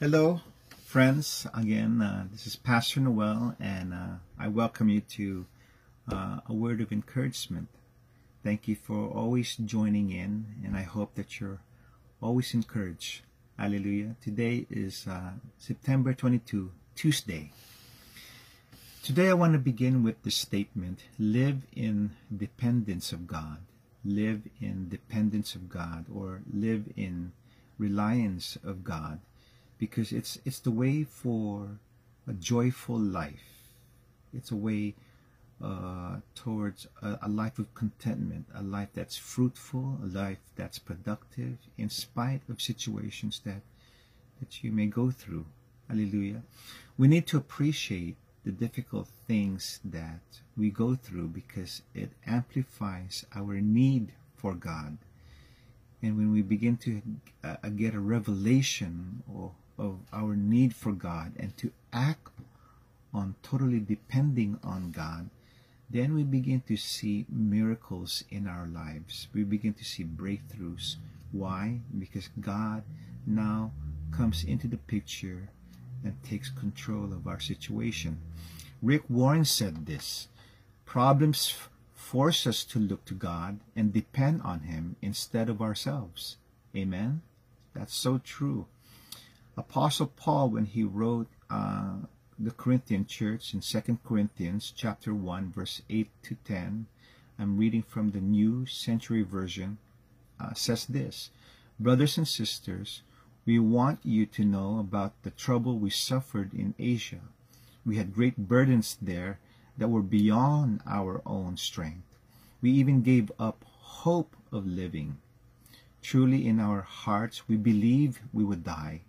Hello, friends. Again, uh, this is Pastor Noel, and uh, I welcome you to uh, a word of encouragement. Thank you for always joining in, and I hope that you're always encouraged. Hallelujah. Today is uh, September 22, Tuesday. Today, I want to begin with the statement live in dependence of God. Live in dependence of God, or live in reliance of God because it's it's the way for a joyful life. It's a way uh, towards a, a, life of contentment, a life that's fruitful, a life that's productive, in spite of situations that that you may go through. Hallelujah. We need to appreciate the difficult things that we go through because it amplifies our need for God. And when we begin to uh, get a revelation or of our need for God and to act on totally depending on God, then we begin to see miracles in our lives. We begin to see breakthroughs. Why? Because God now comes into the picture and takes control of our situation. Rick Warren said this Problems force us to look to God and depend on Him instead of ourselves. Amen? That's so true. Apostle Paul, when he wrote uh, the Corinthian church in 2 Corinthians chapter 1, verse 8 to 10, I'm reading from the New Century Version, uh, says this Brothers and sisters, we want you to know about the trouble we suffered in Asia. We had great burdens there that were beyond our own strength. We even gave up hope of living. Truly, in our hearts, we believed we would die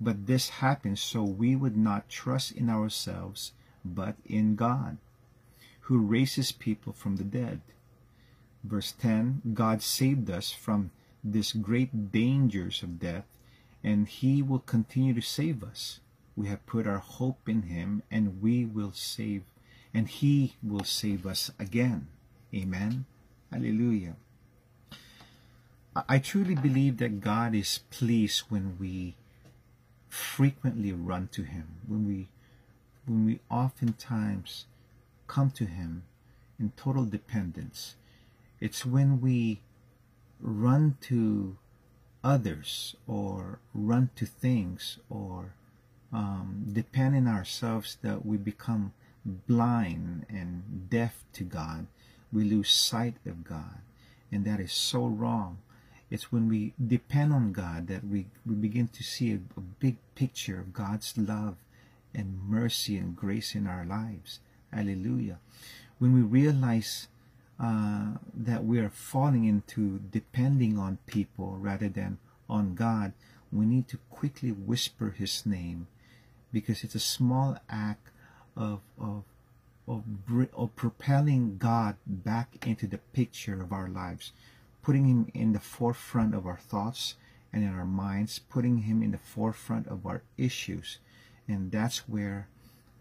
but this happened so we would not trust in ourselves, but in God, who raises people from the dead. Verse 10 God saved us from these great dangers of death, and He will continue to save us. We have put our hope in Him, and we will save, and He will save us again. Amen. Hallelujah. I truly believe that God is pleased when we frequently run to him, when we when we oftentimes come to him in total dependence, it's when we run to others or run to things or um, depend on ourselves that we become blind and deaf to God. We lose sight of God. And that is so wrong. It's when we depend on God that we, we begin to see a, a big picture of God's love and mercy and grace in our lives. Hallelujah. When we realize uh, that we are falling into depending on people rather than on God, we need to quickly whisper His name because it's a small act of, of, of, of propelling God back into the picture of our lives putting him in the forefront of our thoughts and in our minds, putting him in the forefront of our issues. And that's where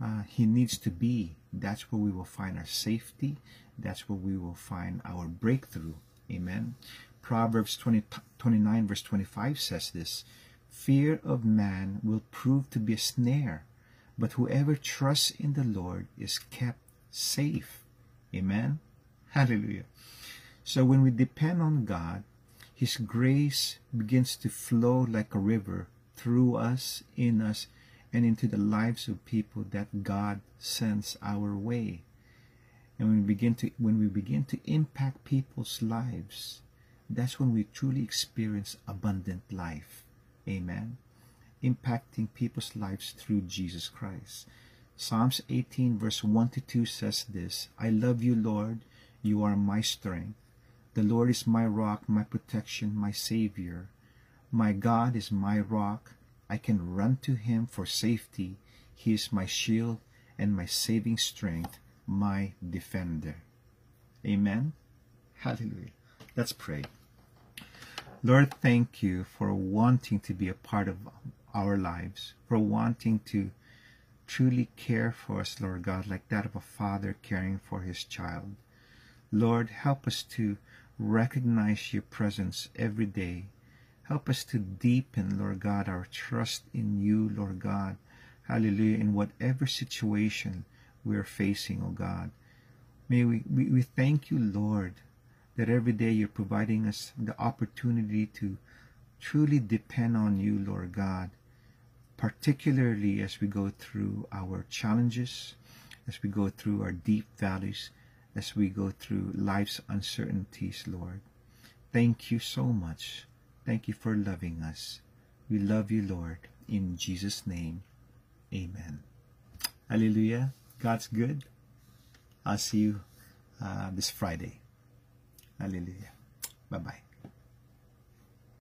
uh, he needs to be. That's where we will find our safety. That's where we will find our breakthrough. Amen. Proverbs 20, 29 verse 25 says this, Fear of man will prove to be a snare, but whoever trusts in the Lord is kept safe. Amen. Hallelujah. So when we depend on God, His grace begins to flow like a river through us, in us, and into the lives of people that God sends our way. And when we begin to when we begin to impact people's lives, that's when we truly experience abundant life. Amen. Impacting people's lives through Jesus Christ. Psalms 18 verse 1 to 2 says this, I love you, Lord. You are my strength. The Lord is my rock, my protection, my Savior. My God is my rock. I can run to him for safety. He is my shield and my saving strength, my defender. Amen. Hallelujah. Let's pray. Lord, thank you for wanting to be a part of our lives, for wanting to truly care for us, Lord God, like that of a father caring for his child. Lord, help us to recognize your presence every day Help us to deepen, Lord God, our trust in you, Lord God. Hallelujah. In whatever situation we're facing, oh God. May we, we, we thank you, Lord, that every day you're providing us the opportunity to truly depend on you, Lord God, particularly as we go through our challenges, as we go through our deep valleys, as we go through life's uncertainties, Lord. Thank you so much. Thank you for loving us. We love you, Lord. In Jesus' name, amen. Hallelujah. God's good. I'll see you uh, this Friday. Hallelujah. Bye bye.